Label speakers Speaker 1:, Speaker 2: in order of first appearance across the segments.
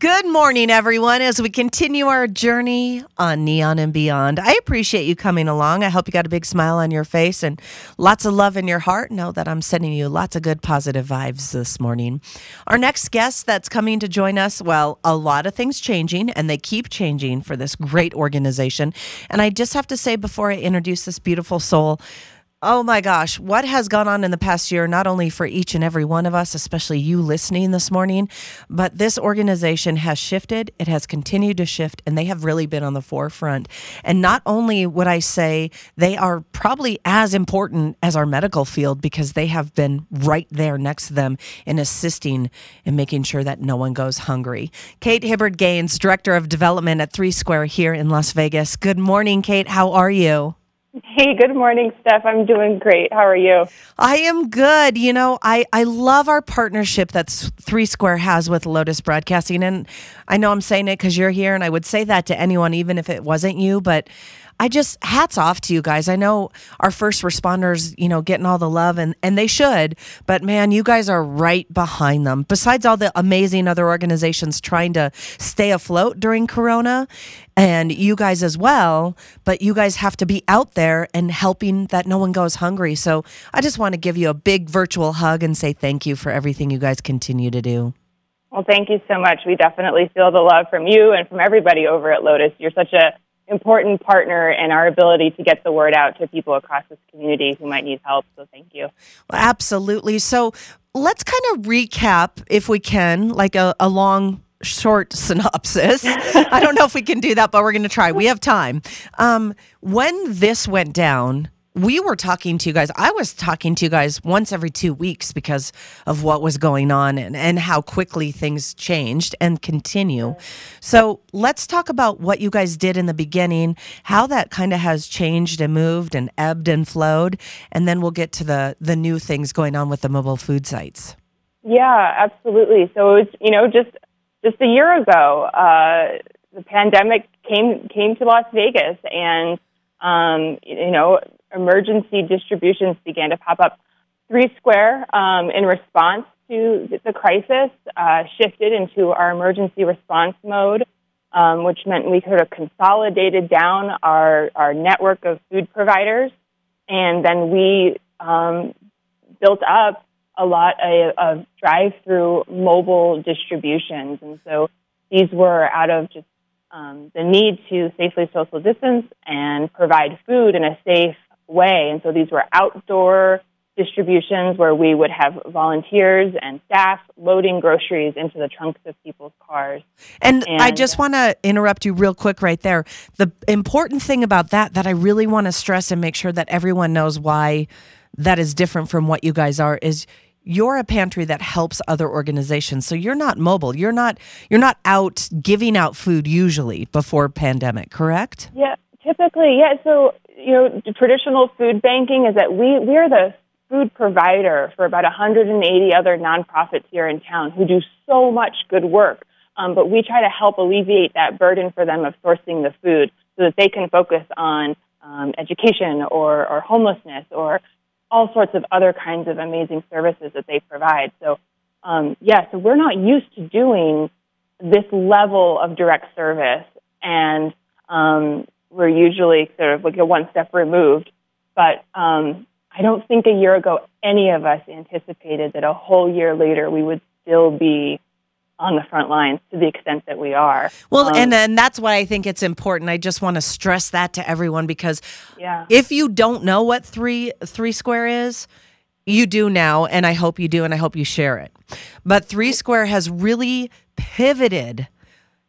Speaker 1: Good morning, everyone, as we continue our journey on Neon and Beyond. I appreciate you coming along. I hope you got a big smile on your face and lots of love in your heart. Know that I'm sending you lots of good positive vibes this morning. Our next guest that's coming to join us, well, a lot of things changing, and they keep changing for this great organization. And I just have to say, before I introduce this beautiful soul, Oh my gosh, what has gone on in the past year, not only for each and every one of us, especially you listening this morning, but this organization has shifted. It has continued to shift, and they have really been on the forefront. And not only would I say they are probably as important as our medical field because they have been right there next to them in assisting and making sure that no one goes hungry. Kate Hibbard Gaines, Director of Development at Three Square here in Las Vegas. Good morning, Kate. How are you?
Speaker 2: Hey, good morning, Steph. I'm doing great. How are you?
Speaker 1: I am good. You know, I, I love our partnership that Three Square has with Lotus Broadcasting. And I know I'm saying it because you're here, and I would say that to anyone, even if it wasn't you. But I just hats off to you guys. I know our first responders, you know, getting all the love and and they should, but man, you guys are right behind them. Besides all the amazing other organizations trying to stay afloat during corona and you guys as well, but you guys have to be out there and helping that no one goes hungry. So, I just want to give you a big virtual hug and say thank you for everything you guys continue to do.
Speaker 2: Well, thank you so much. We definitely feel the love from you and from everybody over at Lotus. You're such a important partner in our ability to get the word out to people across this community who might need help. So thank you.
Speaker 1: Well, absolutely. So let's kind of recap, if we can, like a, a long short synopsis. I don't know if we can do that, but we're going to try. We have time. Um, when this went down, we were talking to you guys. I was talking to you guys once every two weeks because of what was going on and, and how quickly things changed and continue. So let's talk about what you guys did in the beginning, how that kind of has changed and moved and ebbed and flowed, and then we'll get to the the new things going on with the mobile food sites.
Speaker 2: Yeah, absolutely. So it's you know just just a year ago, uh, the pandemic came came to Las Vegas and. Um, you know, emergency distributions began to pop up. Three Square, um, in response to the crisis, uh, shifted into our emergency response mode, um, which meant we sort of consolidated down our, our network of food providers, and then we um, built up a lot of, of drive-through mobile distributions, and so these were out of just um, the need to safely social distance and provide food in a safe way. And so these were outdoor distributions where we would have volunteers and staff loading groceries into the trunks of people's cars.
Speaker 1: And, and I just want to interrupt you real quick right there. The important thing about that that I really want to stress and make sure that everyone knows why that is different from what you guys are is you're a pantry that helps other organizations. So you're not mobile. You're not you're not out giving out food usually before pandemic correct?
Speaker 2: Yeah typically yeah. So you know, traditional food banking is that we, we are the food provider for about 180 other nonprofits here in town who do so much good work. Um, but we try to help alleviate that burden for them of sourcing the food so that they can focus on um, education or, or homelessness or all sorts of other kinds of amazing services that they provide. So, um, yeah, so we're not used to doing this level of direct service. And um, we're usually sort of like a one step removed. But um, I don't think a year ago any of us anticipated that a whole year later we would still be on the front lines to the extent that we are.
Speaker 1: Well, um, and then that's why I think it's important. I just want to stress that to everyone because yeah. if you don't know what three three square is, you do now, and I hope you do, and I hope you share it. But three square has really pivoted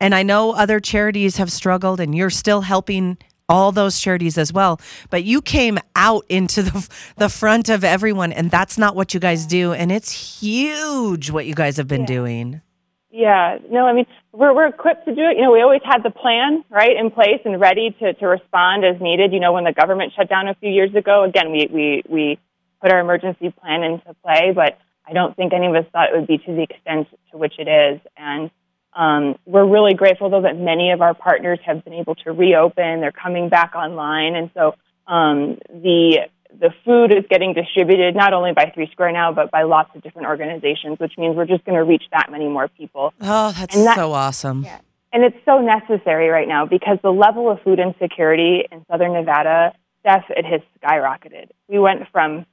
Speaker 1: and I know other charities have struggled, and you're still helping all those charities as well. But you came out into the the front of everyone, and that's not what you guys do. And it's huge what you guys have been
Speaker 2: yeah.
Speaker 1: doing.
Speaker 2: Yeah, no, I mean we're we're equipped to do it. You know, we always had the plan right in place and ready to to respond as needed. You know, when the government shut down a few years ago, again, we we we put our emergency plan into play, but I don't think any of us thought it would be to the extent to which it is. And um, we're really grateful, though, that many of our partners have been able to reopen. They're coming back online, and so um, the the food is getting distributed not only by Three Square now, but by lots of different organizations, which means we're just going to reach that many more people.
Speaker 1: Oh, that's that, so awesome.
Speaker 2: Yeah. And it's so necessary right now because the level of food insecurity in Southern Nevada, Steph, it has skyrocketed. We went from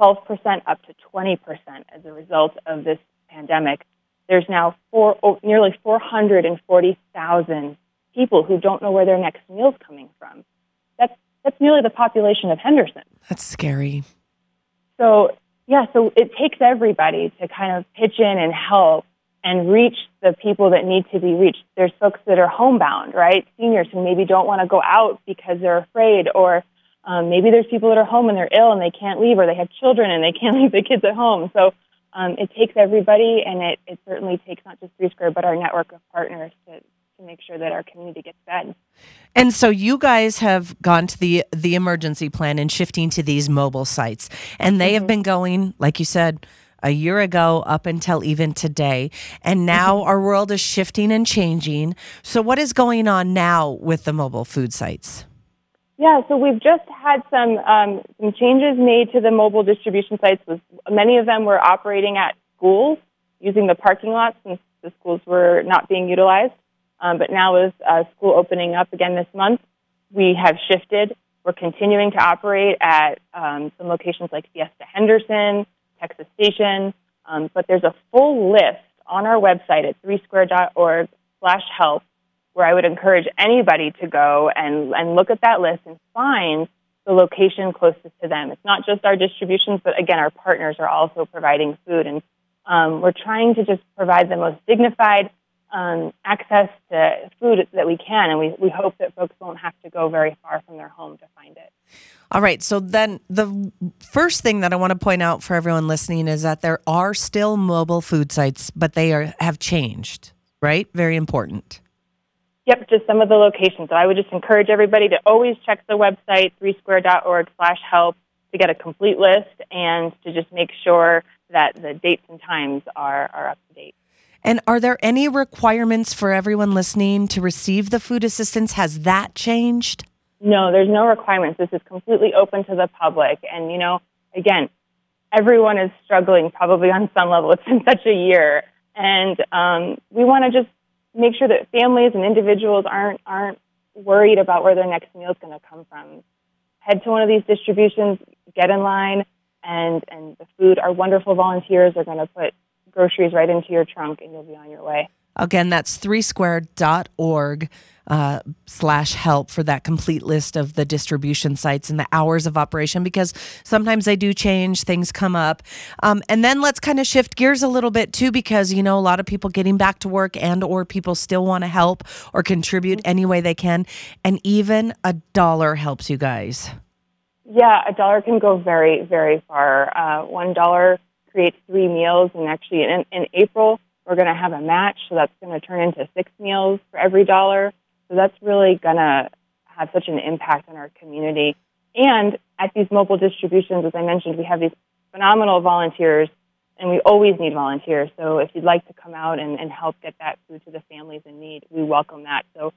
Speaker 2: 12% up to 20% as a result of this pandemic. There's now four, oh, nearly 440,000 people who don't know where their next meal's coming from. That's, that's nearly the population of Henderson.
Speaker 1: That's scary.
Speaker 2: So, yeah, so it takes everybody to kind of pitch in and help and reach the people that need to be reached. There's folks that are homebound, right? Seniors who maybe don't want to go out because they're afraid, or um, maybe there's people that are home and they're ill and they can't leave, or they have children and they can't leave the kids at home. So um, it takes everybody, and it, it certainly takes not just Three Square, but our network of partners to, to make sure that our community gets fed.
Speaker 1: And so you guys have gone to the the emergency plan and shifting to these mobile sites, and they mm-hmm. have been going, like you said a year ago up until even today. And now mm-hmm. our world is shifting and changing. So, what is going on now with the mobile food sites?
Speaker 2: Yeah, so we've just had some um, some changes made to the mobile distribution sites. Many of them were operating at schools using the parking lots since the schools were not being utilized. Um, but now, with uh, school opening up again this month, we have shifted. We're continuing to operate at um, some locations like Fiesta Henderson, Texas Station. Um, but there's a full list on our website at threesquare.org slash help where I would encourage anybody to go and, and look at that list and find the location closest to them. It's not just our distributions, but again, our partners are also providing food. And um, we're trying to just provide the most dignified um, access to food that we can. And we, we hope that folks won't have to go very far from their home to find it.
Speaker 1: All right. So then the first thing that I want to point out for everyone listening is that there are still mobile food sites, but they are have changed, right? Very important.
Speaker 2: Yep, just some of the locations. So I would just encourage everybody to always check the website, threesquare.org slash help to get a complete list and to just make sure that the dates and times are, are up to date.
Speaker 1: And are there any requirements for everyone listening to receive the food assistance? Has that changed?
Speaker 2: No, there's no requirements. This is completely open to the public. And, you know, again, everyone is struggling probably on some level. It's been such a year. And um, we want to just make sure that families and individuals aren't, aren't worried about where their next meal is going to come from. Head to one of these distributions, get in line, and, and the food, our wonderful volunteers are going to put groceries right into your trunk and you'll be on your way.
Speaker 1: Again, that's threesquare.org uh, slash help for that complete list of the distribution sites and the hours of operation because sometimes they do change, things come up. Um, and then let's kind of shift gears a little bit too because you know a lot of people getting back to work and or people still want to help or contribute any way they can, and even a dollar helps you guys.
Speaker 2: Yeah, a dollar can go very very far. Uh, One dollar creates three meals, and actually in, in April we're going to have a match, so that's going to turn into six meals for every dollar. So that's really going to have such an impact on our community. And at these mobile distributions, as I mentioned, we have these phenomenal volunteers, and we always need volunteers. So if you'd like to come out and, and help get that food to the families in need, we welcome that. So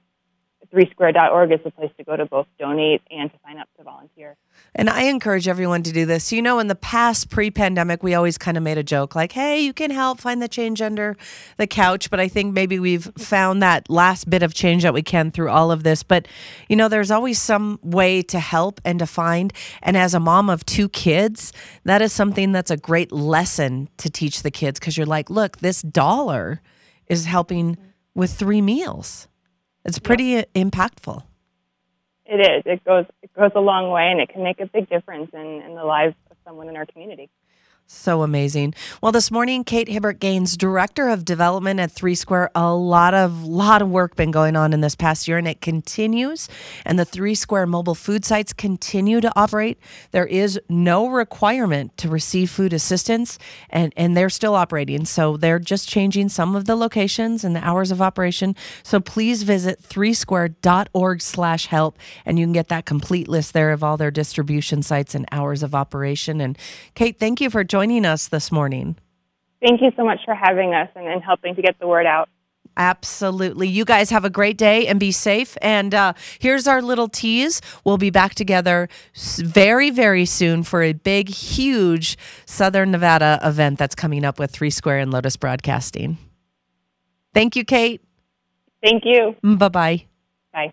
Speaker 2: threesquare.org is the place to go to both donate and to sign up to volunteer.
Speaker 1: And I encourage everyone to do this. You know, in the past, pre pandemic, we always kind of made a joke like, hey, you can help find the change under the couch. But I think maybe we've found that last bit of change that we can through all of this. But, you know, there's always some way to help and to find. And as a mom of two kids, that is something that's a great lesson to teach the kids because you're like, look, this dollar is helping with three meals. It's pretty yep. impactful.
Speaker 2: It is. It goes it goes a long way, and it can make a big difference in, in the lives of someone in our community.
Speaker 1: So amazing. Well, this morning, Kate Hibbert Gaines, Director of Development at Three Square, a lot of lot of work been going on in this past year, and it continues. And the Three Square mobile food sites continue to operate. There is no requirement to receive food assistance, and and they're still operating. So they're just changing some of the locations and the hours of operation. So please visit threesquare.org/help, and you can get that complete list there of all their distribution sites and hours of operation. And Kate, thank you for joining us this morning.
Speaker 2: Thank you so much for having us and, and helping to get the word out.
Speaker 1: Absolutely. You guys have a great day and be safe. And uh, here's our little tease. We'll be back together very, very soon for a big, huge Southern Nevada event that's coming up with Three Square and Lotus Broadcasting. Thank you, Kate.
Speaker 2: Thank you.
Speaker 1: Bye bye.
Speaker 2: Bye.